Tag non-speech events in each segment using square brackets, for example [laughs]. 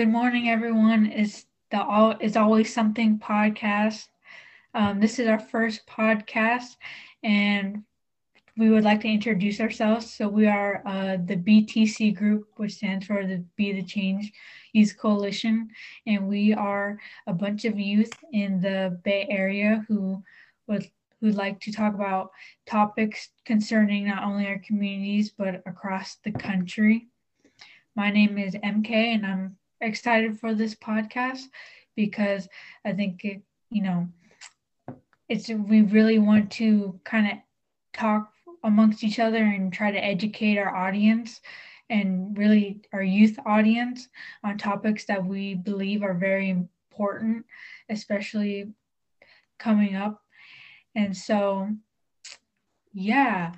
Good morning, everyone. It's the All It's Always Something podcast. Um, this is our first podcast, and we would like to introduce ourselves. So, we are uh, the BTC group, which stands for the Be the Change Youth Coalition, and we are a bunch of youth in the Bay Area who would who'd like to talk about topics concerning not only our communities but across the country. My name is MK, and I'm excited for this podcast because I think it, you know, it's we really want to kind of talk amongst each other and try to educate our audience and really our youth audience on topics that we believe are very important, especially coming up. And so, yeah.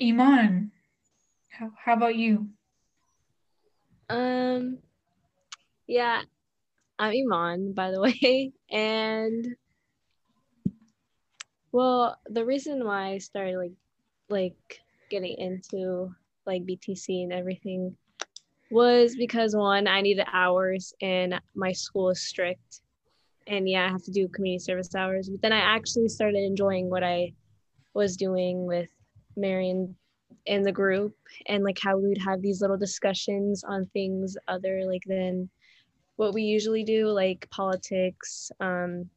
Iman, how, how about you? Um, yeah, I'm Iman, by the [laughs] way, and well, the reason why I started like like getting into like BTC and everything was because one, I needed hours and my school is strict. And yeah, I have to do community service hours. But then I actually started enjoying what I was doing with Marion in the group and like how we would have these little discussions on things other like than what we usually do like politics um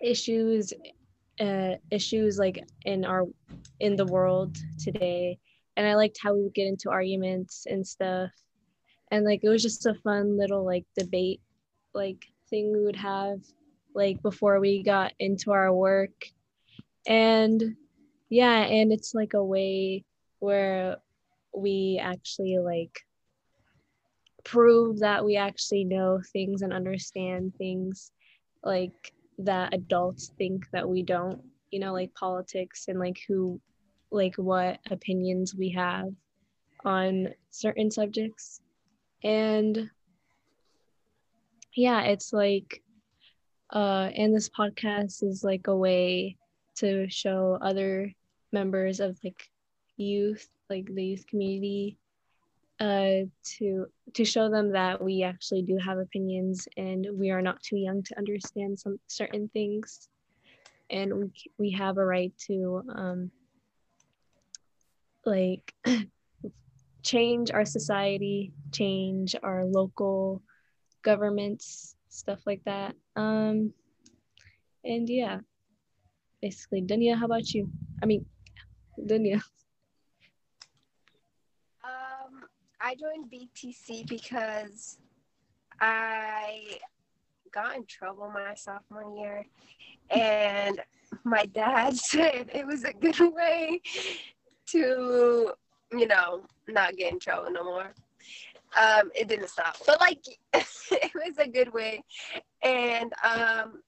issues uh issues like in our in the world today. And i liked how we would get into arguments and stuff. And like it was just a fun little like debate like thing we would have like before we got into our work. And yeah and it's like a way where we actually like prove that we actually know things and understand things like that adults think that we don't you know like politics and like who like what opinions we have on certain subjects. And yeah it's like uh and this podcast is like a way to show other members of like youth, like the youth community, uh, to to show them that we actually do have opinions and we are not too young to understand some certain things, and we we have a right to um, like [clears throat] change our society, change our local governments, stuff like that. Um, and yeah, basically, Dunya, how about you? I mean, Dunya. I joined BTC because I got in trouble my sophomore year, and my dad [laughs] said it was a good way to, you know, not get in trouble no more. Um, it didn't stop, but like [laughs] it was a good way, and um,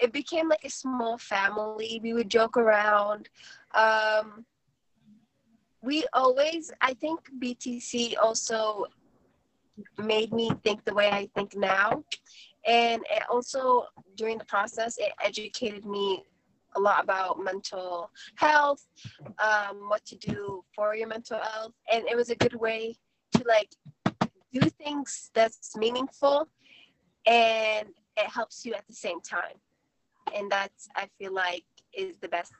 it became like a small family. We would joke around. Um, we always i think btc also made me think the way i think now and it also during the process it educated me a lot about mental health um, what to do for your mental health and it was a good way to like do things that's meaningful and it helps you at the same time and that's i feel like is the best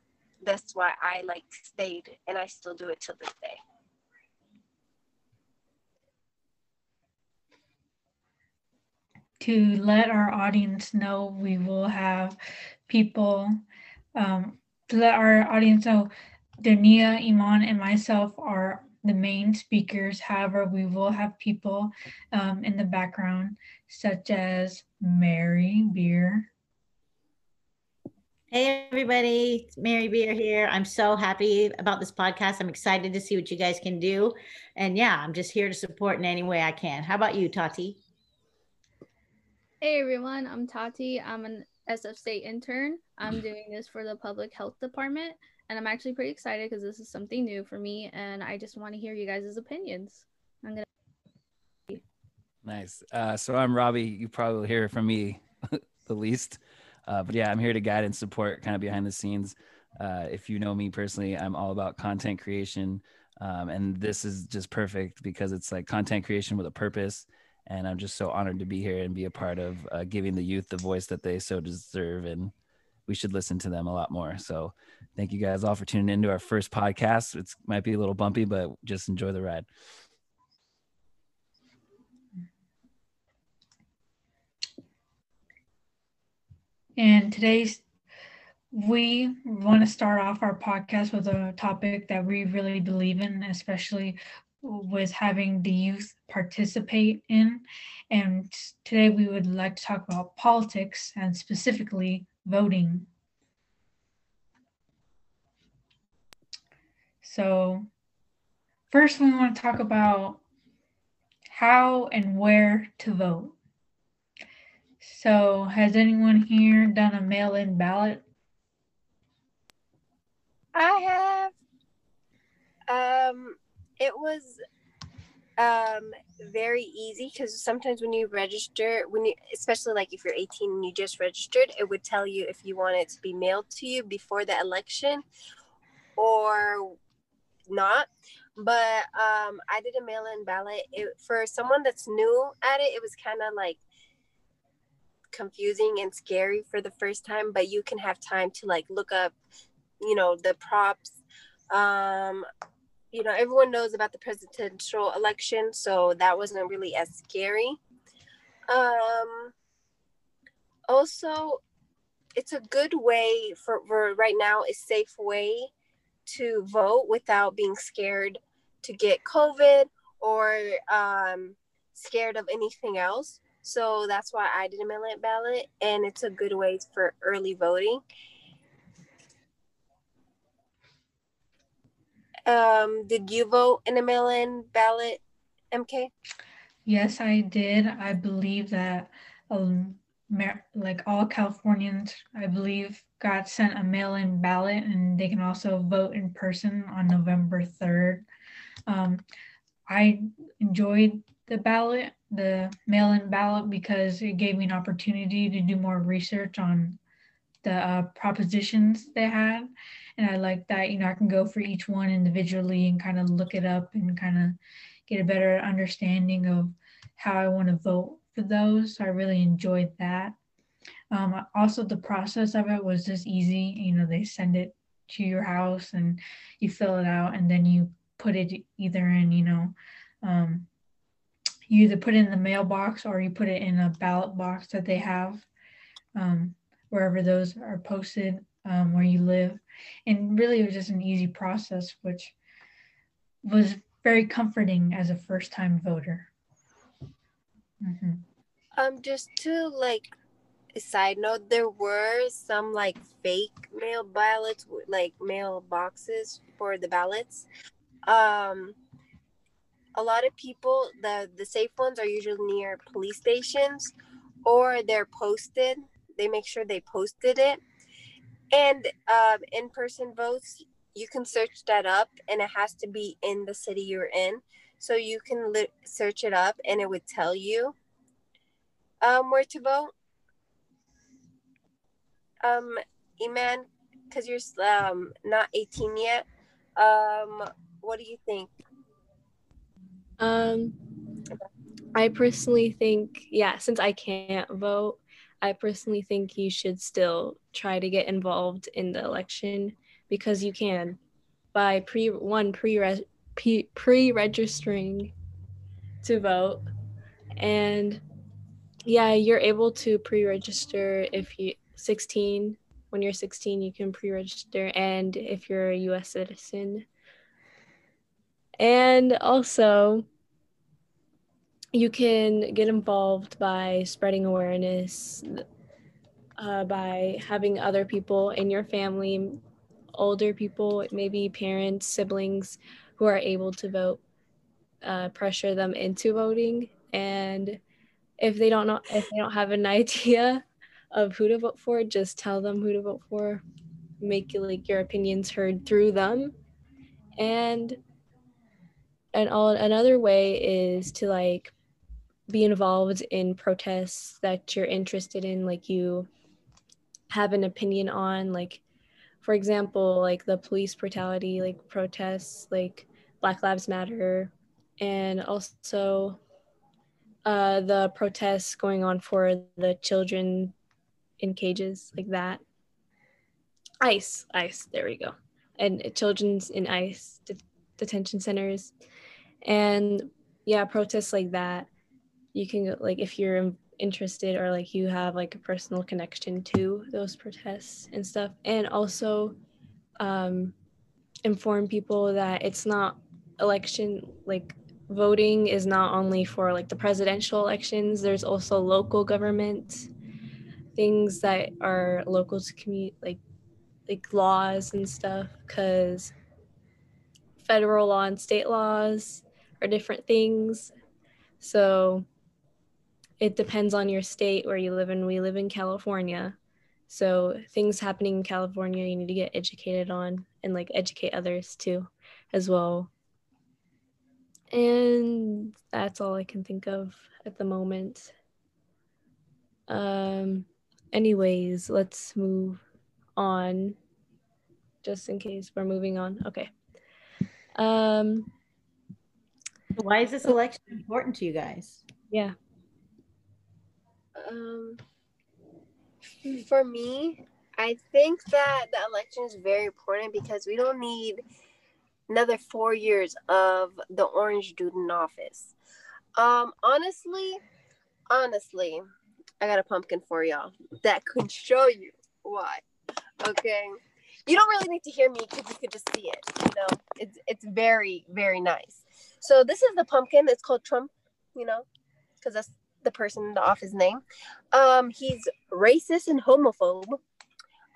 that's why I like stayed and I still do it till this day. To let our audience know, we will have people um, to let our audience know Dania, Iman, and myself are the main speakers. However, we will have people um, in the background, such as Mary Beer, Hey, everybody. It's Mary Beer here. I'm so happy about this podcast. I'm excited to see what you guys can do. And yeah, I'm just here to support in any way I can. How about you, Tati? Hey, everyone. I'm Tati. I'm an SF State intern. I'm doing this for the Public Health Department. And I'm actually pretty excited because this is something new for me. And I just want to hear you guys' opinions. I'm going to. Nice. Uh, so I'm Robbie. You probably hear from me [laughs] the least. Uh, but yeah, I'm here to guide and support kind of behind the scenes. Uh, if you know me personally, I'm all about content creation, Um, and this is just perfect because it's like content creation with a purpose. And I'm just so honored to be here and be a part of uh, giving the youth the voice that they so deserve. And we should listen to them a lot more. So thank you guys all for tuning into our first podcast. It might be a little bumpy, but just enjoy the ride. And today's we want to start off our podcast with a topic that we really believe in, especially with having the youth participate in. And today we would like to talk about politics and specifically voting. So, first, we want to talk about how and where to vote. So, has anyone here done a mail in ballot? I have. Um, it was um very easy because sometimes when you register, when you especially like if you're 18 and you just registered, it would tell you if you want it to be mailed to you before the election or not. But um, I did a mail-in ballot. It, for someone that's new at it, it was kind of like confusing and scary for the first time. But you can have time to like look up you know the props um you know everyone knows about the presidential election so that wasn't really as scary um also it's a good way for, for right now a safe way to vote without being scared to get covid or um scared of anything else so that's why i did a mail-in ballot and it's a good way for early voting Um, did you vote in a mail-in ballot, MK? Yes, I did. I believe that um, like all Californians, I believe, got sent a mail-in ballot, and they can also vote in person on November third. Um, I enjoyed the ballot, the mail-in ballot, because it gave me an opportunity to do more research on the uh, propositions they had and I like that you know I can go for each one individually and kind of look it up and kind of get a better understanding of how I want to vote for those. So I really enjoyed that. Um, also, the process of it was just easy. You know, they send it to your house and you fill it out, and then you put it either in, you know, um, you either put it in the mailbox or you put it in a ballot box that they have um, wherever those are posted um, where you live. And really, it was just an easy process, which was very comforting as a first time voter. Mm-hmm. Um, just to like side note, there were some like fake mail ballots, like mail boxes for the ballots. Um, a lot of people, the the safe ones are usually near police stations, or they're posted. They make sure they posted it and um, in person votes, you can search that up and it has to be in the city you're in. So you can li- search it up and it would tell you um, where to vote. Um, Iman, because you're um, not 18 yet, um, what do you think? Um, I personally think, yeah, since I can't vote, I personally think you should still try to get involved in the election because you can by pre one pre pre registering to vote. And yeah you're able to pre-register if you 16 when you're 16 you can pre-register. And if you're a US citizen and also you can get involved by spreading awareness, uh, by having other people in your family, older people, maybe parents, siblings who are able to vote, uh, pressure them into voting. And if they don't know, if they don't have an [laughs] idea of who to vote for, just tell them who to vote for. Make like your opinions heard through them, and and all another way is to like be involved in protests that you're interested in like you have an opinion on like for example like the police brutality like protests like Black Lives Matter, and also uh, the protests going on for the children in cages, like that. ICE, ICE, there we go. And children's in ICE de- detention centers. And yeah, protests like that. You can, like, if you're interested or like you have like a personal connection to those protests and stuff. And also, um, inform people that it's not election like voting is not only for like the presidential elections there's also local government things that are local to community like like laws and stuff because federal law and state laws are different things so it depends on your state where you live in we live in california so things happening in California, you need to get educated on and like educate others too, as well. And that's all I can think of at the moment. Um, anyways, let's move on. Just in case we're moving on. Okay. Um, why is this election important to you guys? Yeah. Um, for me, I think that the election is very important because we don't need another four years of the orange dude in office. Um, honestly, honestly, I got a pumpkin for y'all that could show you why. Okay. You don't really need to hear me because you could just see it. You know, it's it's very, very nice. So this is the pumpkin. It's called Trump, you know, because that's the person off his name. Um, he's racist and homophobe.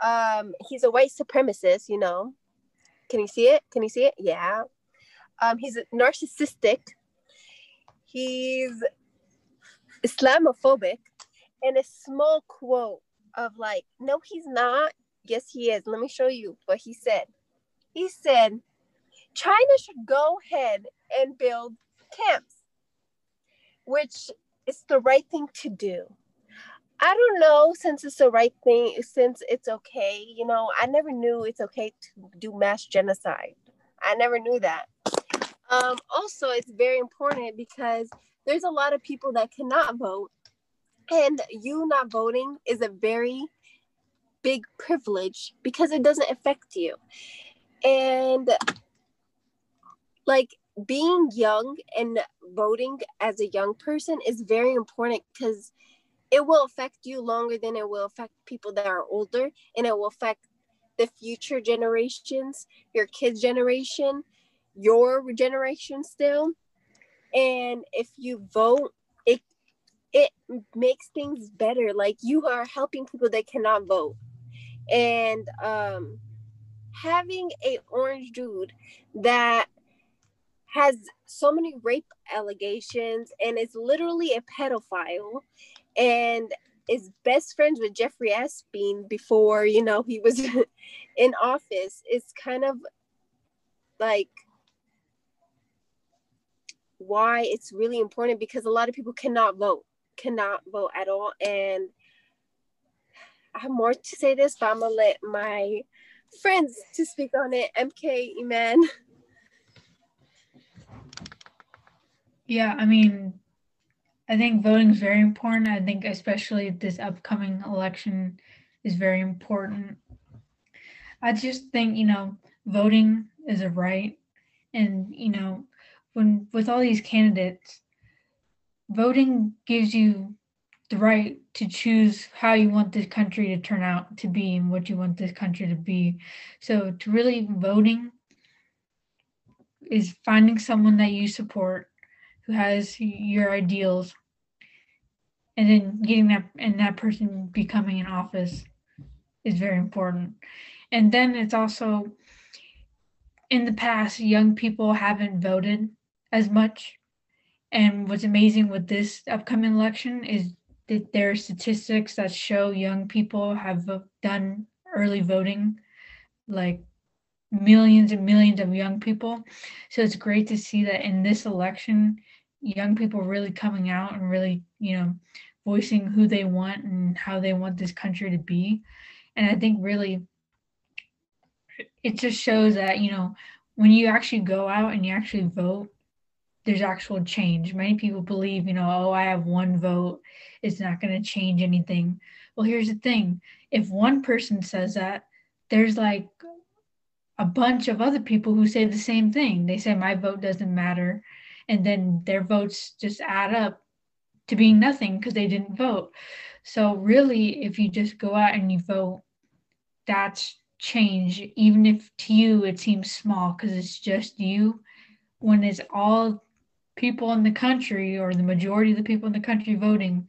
Um, he's a white supremacist, you know. Can you see it? Can you see it? Yeah. Um, he's narcissistic. He's Islamophobic. And a small quote of like, no, he's not. Yes, he is. Let me show you what he said. He said, China should go ahead and build camps, which is the right thing to do. I don't know since it's the right thing, since it's okay. You know, I never knew it's okay to do mass genocide. I never knew that. Um, also, it's very important because there's a lot of people that cannot vote, and you not voting is a very big privilege because it doesn't affect you. And like being young and voting as a young person is very important because it will affect you longer than it will affect people that are older and it will affect the future generations your kids generation your generation still. And if you vote it it makes things better. Like you are helping people that cannot vote. And um having a orange dude that has so many rape allegations and is literally a pedophile and is best friends with Jeffrey Epstein before, you know, he was [laughs] in office. It's kind of like why it's really important because a lot of people cannot vote, cannot vote at all. And I have more to say this, but I'm gonna let my friends to speak on it. MK Iman. [laughs] Yeah, I mean, I think voting is very important. I think especially this upcoming election is very important. I just think, you know, voting is a right. And, you know, when with all these candidates, voting gives you the right to choose how you want this country to turn out to be and what you want this country to be. So to really voting is finding someone that you support has your ideals. And then getting that and that person becoming in office is very important. And then it's also in the past young people haven't voted as much. And what's amazing with this upcoming election is that there are statistics that show young people have done early voting like millions and millions of young people. So it's great to see that in this election young people really coming out and really, you know, voicing who they want and how they want this country to be. And I think really it just shows that, you know, when you actually go out and you actually vote, there's actual change. Many people believe, you know, oh, I have one vote, it's not going to change anything. Well, here's the thing if one person says that, there's like a bunch of other people who say the same thing. They say, my vote doesn't matter. And then their votes just add up to being nothing because they didn't vote. So, really, if you just go out and you vote, that's change, even if to you it seems small because it's just you. When it's all people in the country or the majority of the people in the country voting,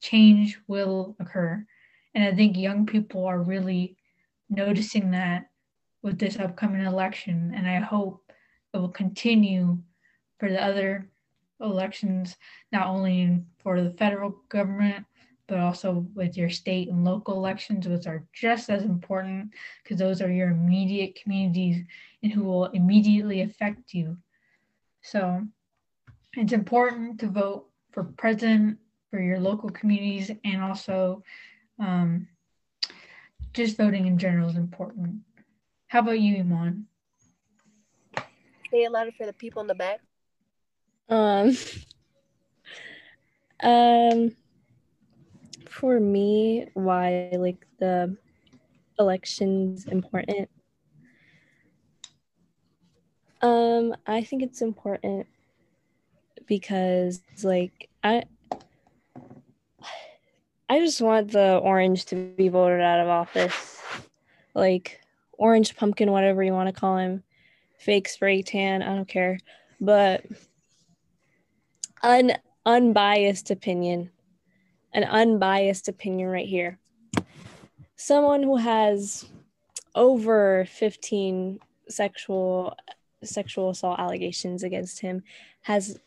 change will occur. And I think young people are really noticing that with this upcoming election. And I hope it will continue for the other elections, not only for the federal government, but also with your state and local elections, which are just as important because those are your immediate communities and who will immediately affect you. So it's important to vote for president for your local communities and also um, just voting in general is important. How about you, Iman? Say it louder for the people in the back. Um, [laughs] um, for me, why like the elections important? Um, I think it's important because like I I just want the orange to be voted out of office. Like orange pumpkin, whatever you want to call him. Fake spray tan, I don't care. But un unbiased opinion an unbiased opinion right here. Someone who has over 15 sexual sexual assault allegations against him has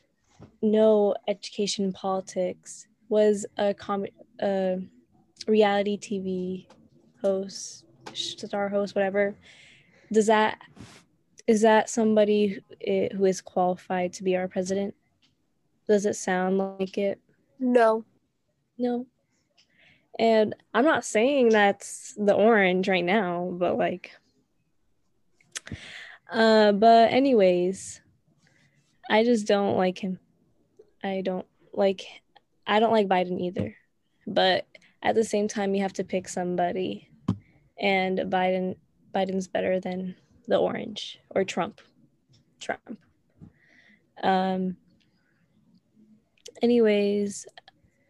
no education in politics was a com- a reality tv host star host whatever does that is that somebody who eh, is qualified to be our president does it sound like it no no. And I'm not saying that's the orange right now, but like uh but anyways, I just don't like him. I don't like I don't like Biden either. But at the same time you have to pick somebody and Biden Biden's better than the orange or Trump. Trump. Um anyways,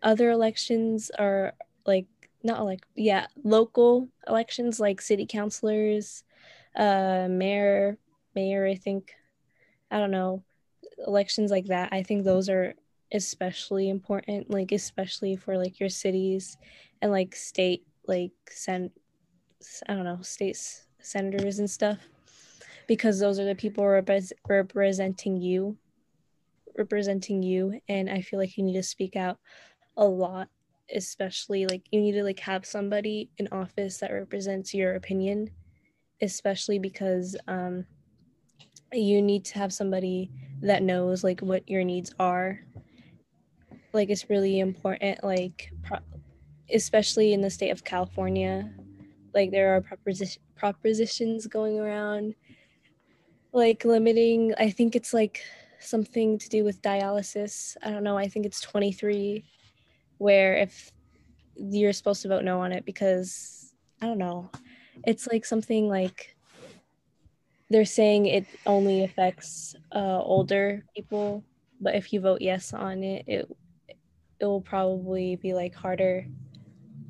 other elections are like not like yeah local elections like city councilors uh mayor mayor i think. I don't know. Elections like that i think those are especially important like especially for like your cities and like state like sen i don't know state senators and stuff because those are the people rep- representing you representing you and i feel like you need to speak out a lot especially like you need to like have somebody in office that represents your opinion especially because um you need to have somebody that knows like what your needs are. Like it's really important like pro- especially in the state of california like there are proposition propositions going around like limiting i think it's like something to do with dialysis i don't know i think it's 23 where if you're supposed to vote no on it because I don't know, it's like something like they're saying it only affects uh, older people, but if you vote yes on it, it it will probably be like harder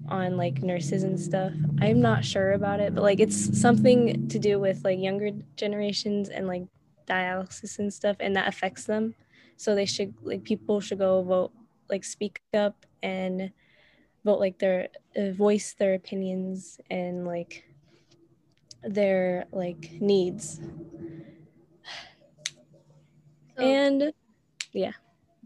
on like nurses and stuff. I'm not sure about it, but like it's something to do with like younger generations and like dialysis and stuff, and that affects them. So they should like people should go vote, like speak up and vote like their uh, voice their opinions and like their like needs So, and yeah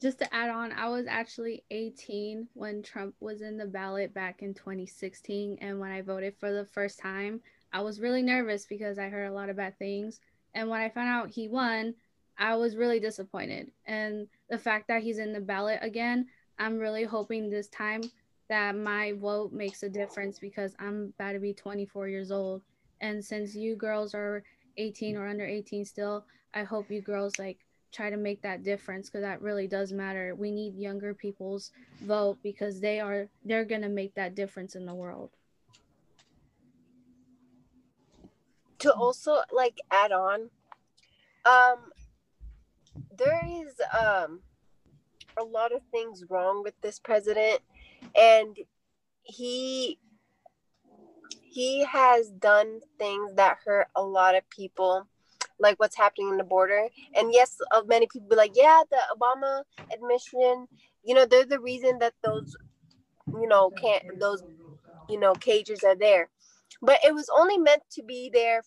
just to add on, I was actually 18 when Trump was in the ballot back in 2016. And when I voted for the first time, I was really nervous because I heard a lot of bad things. And when I found out he won, I was really disappointed. And the fact that he's in the ballot again, I'm really hoping this time that my vote makes a difference because I'm about to be 24 years old. And since you girls are 18 or under 18 still, I hope you girls like try to make that difference because that really does matter. We need younger people's vote because they are they're gonna make that difference in the world. To also like add on, um, there is um a lot of things wrong with this president, and he he has done things that hurt a lot of people like what's happening in the border. And yes, of many people be like, yeah, the Obama admission you know, they're the reason that those, you know, can't those, you know, cages are there. But it was only meant to be there.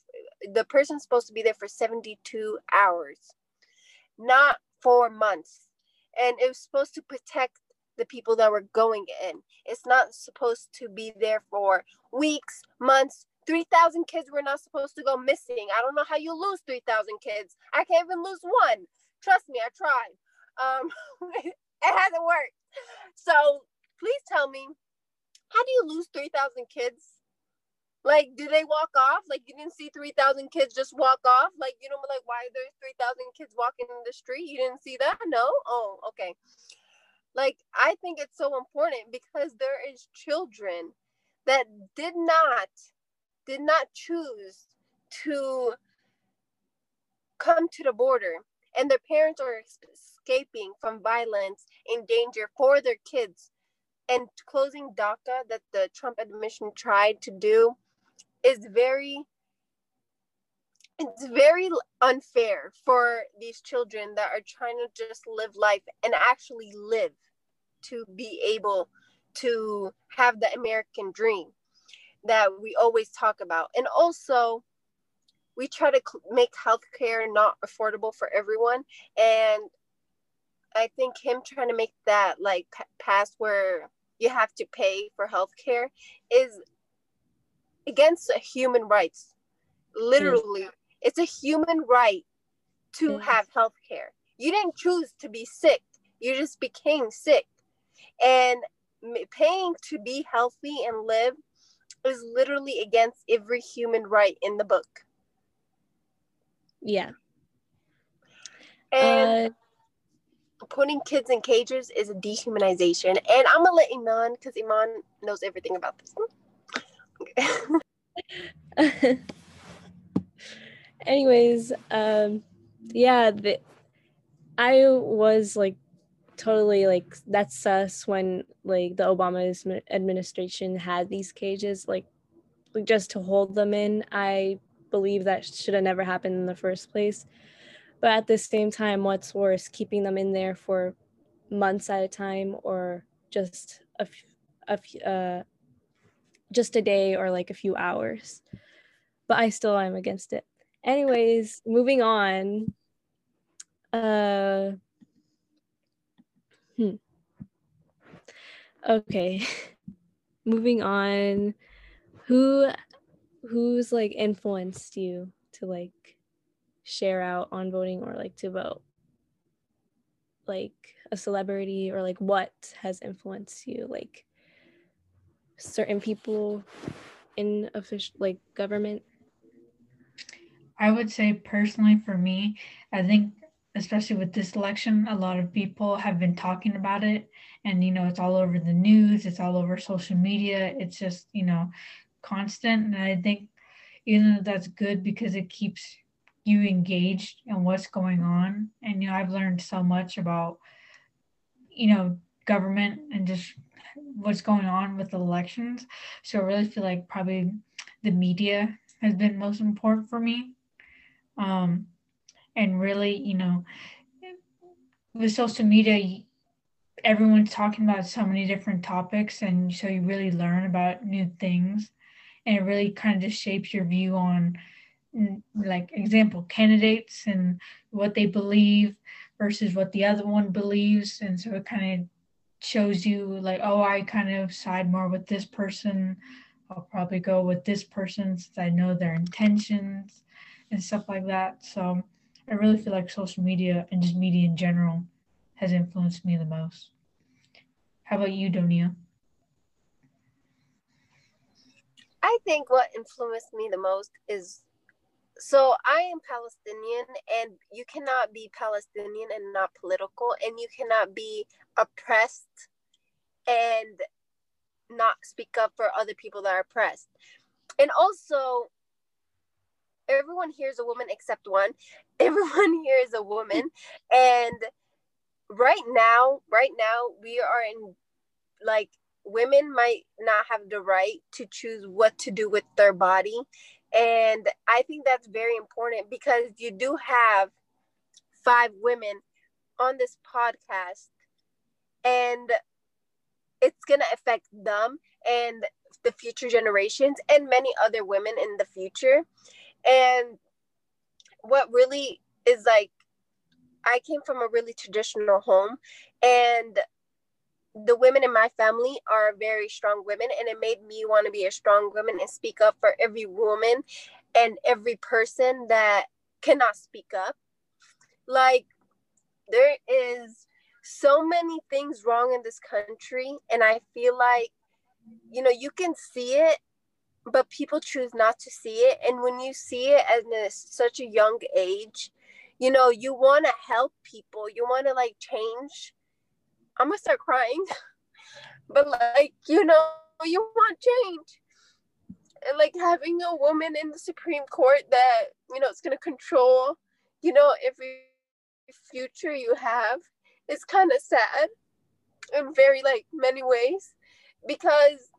The person's supposed to be there for 72 hours, not four months. And it was supposed to protect the people that were going in. It's not supposed to be there for weeks, months, 3,000 kids were not supposed to go missing. I don't know how you lose 3,000 kids. I can't even lose one. Trust me, I tried. Um, [laughs] it hasn't worked. So please tell me, how do you lose 3,000 kids? Like, do they walk off? Like, you didn't see 3,000 kids just walk off? Like, you know, like, why there's 3,000 kids walking in the street? You didn't see that? No? Oh, okay. Like, I think it's so important because there is children that did not did not choose to come to the border and their parents are escaping from violence in danger for their kids and closing DACA that the Trump administration tried to do is very it's very unfair for these children that are trying to just live life and actually live to be able to have the American dream that we always talk about. And also, we try to make healthcare not affordable for everyone. And I think him trying to make that like pass where you have to pay for healthcare is against human rights. Literally, it's a human right to yes. have healthcare. You didn't choose to be sick, you just became sick. And paying to be healthy and live is literally against every human right in the book. Yeah. And uh, putting kids in cages is a dehumanization. And I'm gonna let Iman because Iman knows everything about this. [laughs] Anyways, um, yeah, the, I was like totally like that's us when like the Obama administration had these cages like just to hold them in. I believe that should have never happened in the first place. But at the same time, what's worse, keeping them in there for months at a time or just a, a uh, just a day or like a few hours. But I still am against it. Anyways, moving on. Uh Hmm. Okay. [laughs] Moving on. Who who's like influenced you to like share out on voting or like to vote? Like a celebrity or like what has influenced you? Like certain people in official like government? I would say personally for me, I think especially with this election, a lot of people have been talking about it. And, you know, it's all over the news, it's all over social media. It's just, you know, constant. And I think, even though that's good because it keeps you engaged in what's going on. And, you know, I've learned so much about, you know, government and just what's going on with the elections. So I really feel like probably the media has been most important for me. Um, and really, you know, with social media, everyone's talking about so many different topics, and so you really learn about new things, and it really kind of just shapes your view on, mm, like, example, candidates and what they believe versus what the other one believes, and so it kind of shows you like, oh, I kind of side more with this person. I'll probably go with this person since I know their intentions and stuff like that. So I really feel like social media and just media in general has influenced me the most. How about you, Donia? I think what influenced me the most is so I am Palestinian, and you cannot be Palestinian and not political, and you cannot be oppressed and not speak up for other people that are oppressed. And also, everyone here is a woman except one. [laughs] Everyone here is a woman, and right now, right now, we are in like women might not have the right to choose what to do with their body and I think that's very important because you do have five women on this podcast, and it's going to affect them and the future generations and many other women in the future. And what really is like, I came from a really traditional home, and the women in my family are very strong women and it made me want to be a strong woman and speak up for every woman and every person that cannot speak up. Like there is so many things wrong in this country and i feel like you know you can see it but people choose not to see it. And when you see it at such a young age you know you want to help people you want to like change I'm gonna start crying. [laughs] but like, you know, you want change. And like having a woman in the Supreme Court that, you know, it's gonna control, you know, every future you have is kind of sad in very like many ways because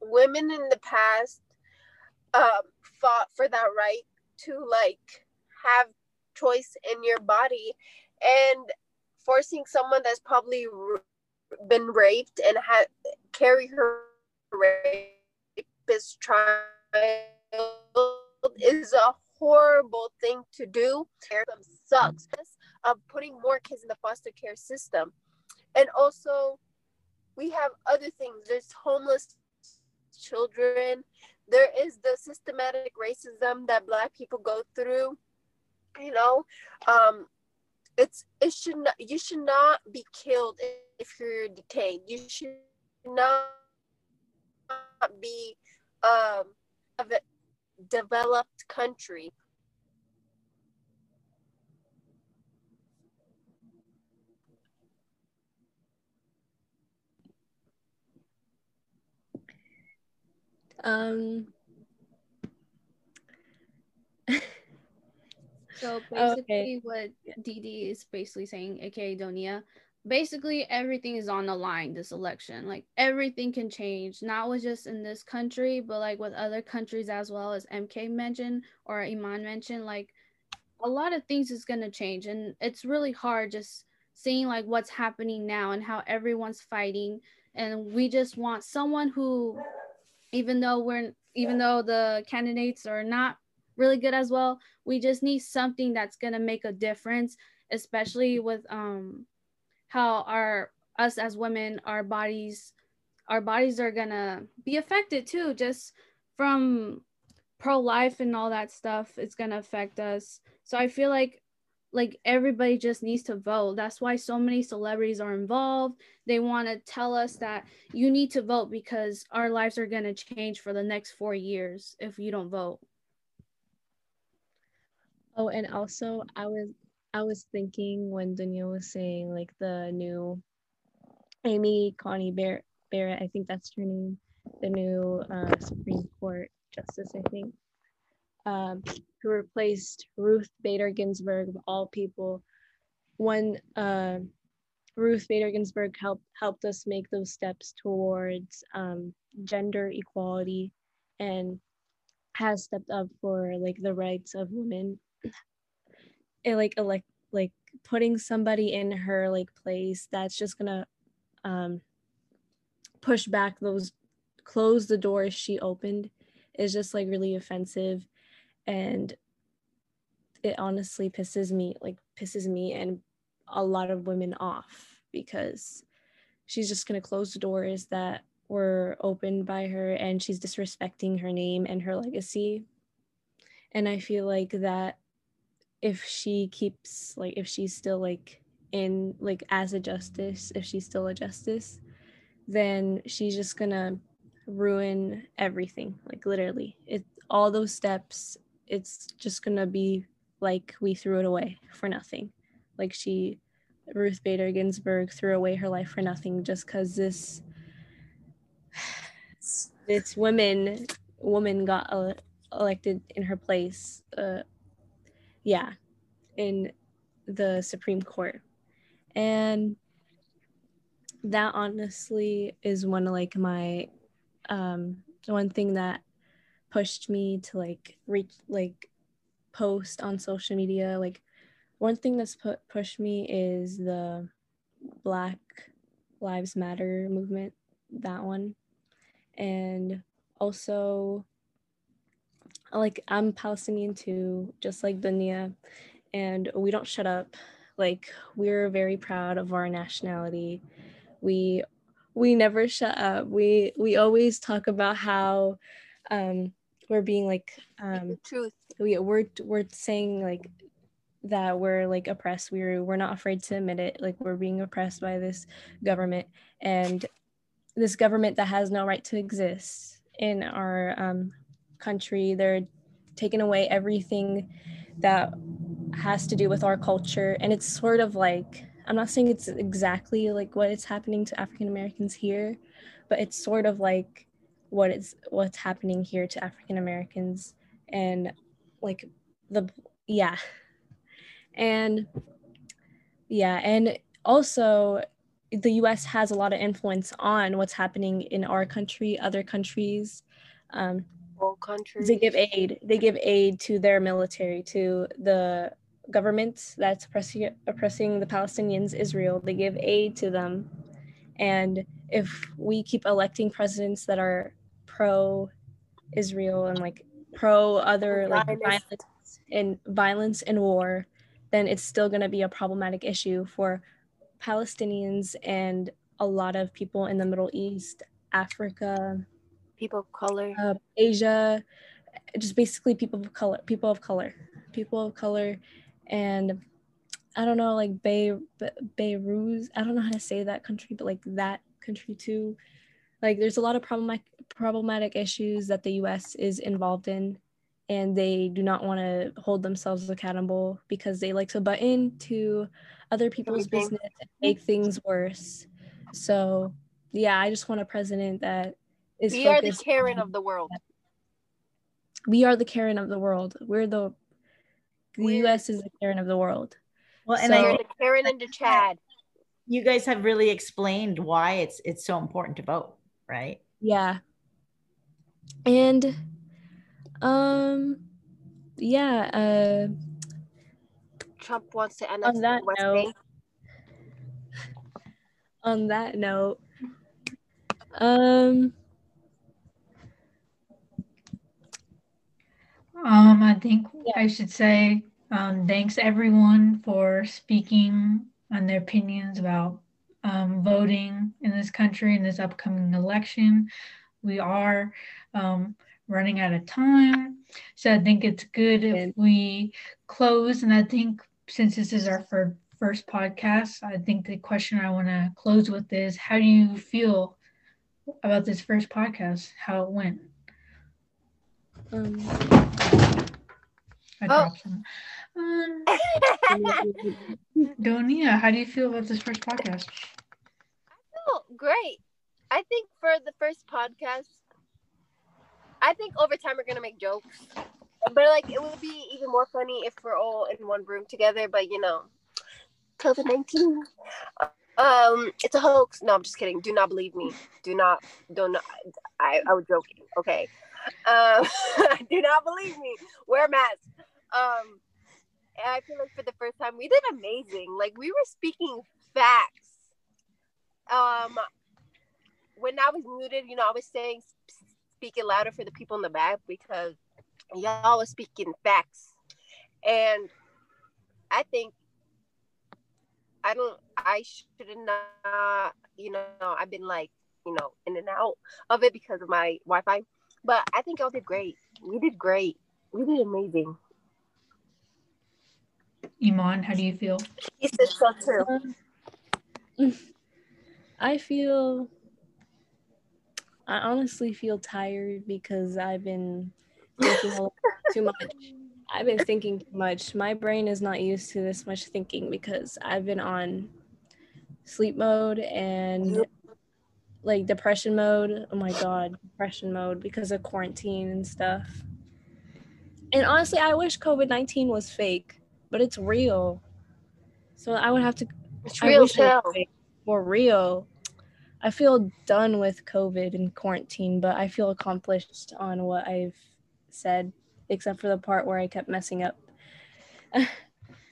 women in the past um, fought for that right to like have choice in your body and forcing someone that's probably been raped and had carry her rapist child is a horrible thing to do. Sucks of putting more kids in the foster care system, and also we have other things. There's homeless children. There is the systematic racism that Black people go through. You know, um, it's it should not you should not be killed if you're detained. You should not be um a developed country. Um [laughs] So oh, basically, okay. what DD is basically saying, aka Donia, basically everything is on the line this election. Like everything can change, not with just in this country, but like with other countries as well as MK mentioned or Iman mentioned. Like a lot of things is gonna change, and it's really hard just seeing like what's happening now and how everyone's fighting. And we just want someone who, even though we're even though the candidates are not really good as well. We just need something that's gonna make a difference, especially with um how our us as women, our bodies, our bodies are gonna be affected too, just from pro-life and all that stuff. It's gonna affect us. So I feel like like everybody just needs to vote. That's why so many celebrities are involved. They want to tell us that you need to vote because our lives are going to change for the next 4 years if you don't vote. Oh, and also I was I was thinking when Danielle was saying like the new Amy Coney Barrett, Barrett I think that's her name, the new uh, Supreme Court justice, I think, um, who replaced Ruth Bader Ginsburg of all people. When uh, Ruth Bader Ginsburg helped helped us make those steps towards um, gender equality and has stepped up for like the rights of women it like elect like putting somebody in her like place that's just gonna um push back those close the doors she opened is just like really offensive. And it honestly pisses me like pisses me and a lot of women off because she's just going to close the doors that were opened by her and she's disrespecting her name and her legacy. And i feel like that if she keeps like if she's still like in like as a justice if she's still a justice then she's just gonna ruin everything like literally it all those steps it's just gonna be like we threw it away for nothing. Like she, Ruth Bader Ginsburg, threw away her life for nothing just because this [sighs] this woman woman got uh, elected in her place. Uh, yeah, in the Supreme Court, and that honestly is one of like my um one thing that pushed me to like reach like post on social media. Like one thing that's put pushed me is the black lives matter movement that one. And also like i'm palestinian too just like dunya and we don't shut up. Like we're very proud of our nationality. We we never shut up. We we always talk about how um we're being like um truth. we we're we're saying like that we're like oppressed. We're we're not afraid to admit it. Like we're being oppressed by this government and this government that has no right to exist in our um, country they're taking away everything that has to do with our culture. And it's sort of like i'm not saying it's exactly like what is happening to african americans here but it's sort of like what is what's happening here to African Americans. And like the yeah. And yeah. And also the US has a lot of influence on what's happening in our country other countries. Um, All countries. they give aid. They give aid to their military to the government that's oppressing, oppressing the palestinians israel. They give aid to them. And if we keep electing presidents that are pro Israel and like pro other like violence. and violence and war, then it's still going to be a problematic issue for Palestinians and a lot of people in the Middle East, Africa, people of color. uh, Asia, just basically people of color, people of color, people of color, and I don't know, like Bay, Beirut. I don't know how to say that country, but like that country too. Like, there's a lot of problematic problematic issues that the U.S. is involved in, and they do not want to hold themselves accountable because they like to butt into other people's business and make things worse. So, yeah, I just want a president that is. we are the Karen on- of the world. we are the Karen of the world. We're the the We're- U.S. is the Karen of the world. Well, and So- I, the Karen and the Chad. you guys have really explained why it's it's so important to vote, right? Yeah. And um yeah, uh Trump wants to annex that the West note- Bank. on that note, um Um, I think Yeah. I should say um, thanks everyone for speaking on their opinions about um, voting in this country in this upcoming election. We are um, running out of time, so I think it's good if we close. And I think since this is our fir- first podcast, I think the question I want to close with is: How do you feel about this first podcast? How it went? Um I Oh. Um, Donia, how do you feel about this first podcast? Oh, great. I think for the first podcast, I think over time we're gonna make jokes, but like it would be even more funny if we're all in one room together. But you know, COVID nineteen, um, it's a hoax. No, I'm just kidding. Do not believe me. Do not. Do not. I I was joking. Okay. Um, [laughs] do not believe me. Wear a mask. Um, I feel like for the first time we did amazing. Like we were speaking facts. Um, when I was muted, you know, I was saying speak it louder for the people in the back because y'all was speaking facts, and I think I don't. I should not. You know, I've been like, you know, in and out of it because of my Wi-Fi, but I think y'all did great. We did great. We did amazing. Iman, how do you feel? He said so too. Um, I feel I honestly feel tired because I've been thinking too much I've been thinking too much. My brain is not used to this much thinking because I've been on sleep mode and like depression mode. Oh my god, depression mode because of quarantine and stuff. And honestly, I wish COVID 19 was fake, but it's real. So I would have to It's I real too. for real. I feel done with COVID and quarantine, but I feel accomplished on what I've said, except for the part where I kept messing up. [laughs]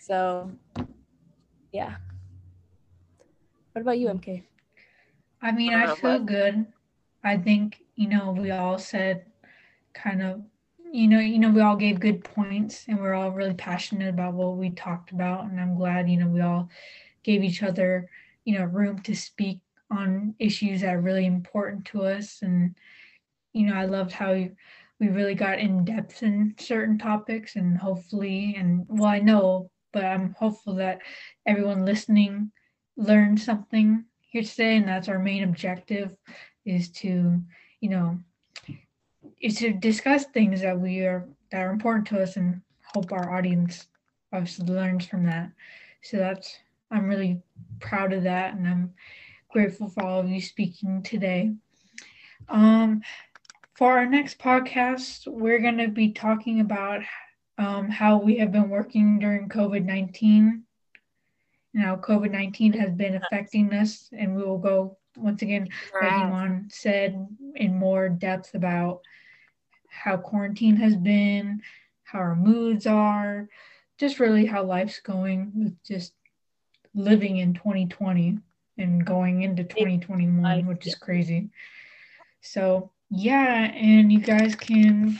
so, yeah. What about you, MK? I mean, I Uh, feel what? good. I think, you know, we all said kind of, you know, you know, we all gave good points and we're all really passionate about what we talked about. And I'm glad, you know, we all gave each other, you know, room to speak on issues that are really important to us. And, you know, I loved how you, we really got in depth in certain topics and hopefully, and well, I know, but I'm hopeful that everyone listening learned something here today. And that's our main objective is to, you know, is to discuss things that we are that are important to us and hope our audience obviously learns from that. So that's I'm really proud of that and I'm grateful for all of you speaking today. Um for our next podcast, we're going to be talking about um, how we have been working during COVID 19 and how COVID 19 has been affecting us. And we will go once again like Iman said, in more depth about how quarantine has been, how our moods are, just really how life's going with just living in 2020 and going into 2021, which is crazy. So, yeah, and you guys can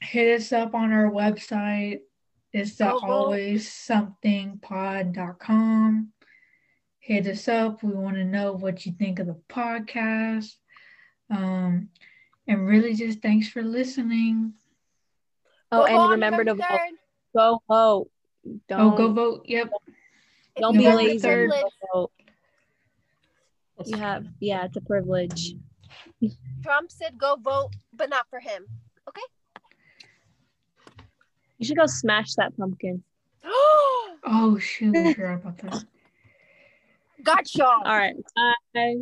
hit us up on our website. It's the Go, go. always something pod.com hit us up. We want to know what you think of the podcast. Um, and really just thanks for listening. Oh, Go and remember to November vote. Go third. vote. Don't, Oh, go vote. Yep. don't be lazy. 3rd. Go vote. You have, yeah, it's a privilege. Trump said go vote, but not for him. You should go smash that pumpkin. [gasps] Oh shoot, I forgot about that. gotcha. All right. Bye.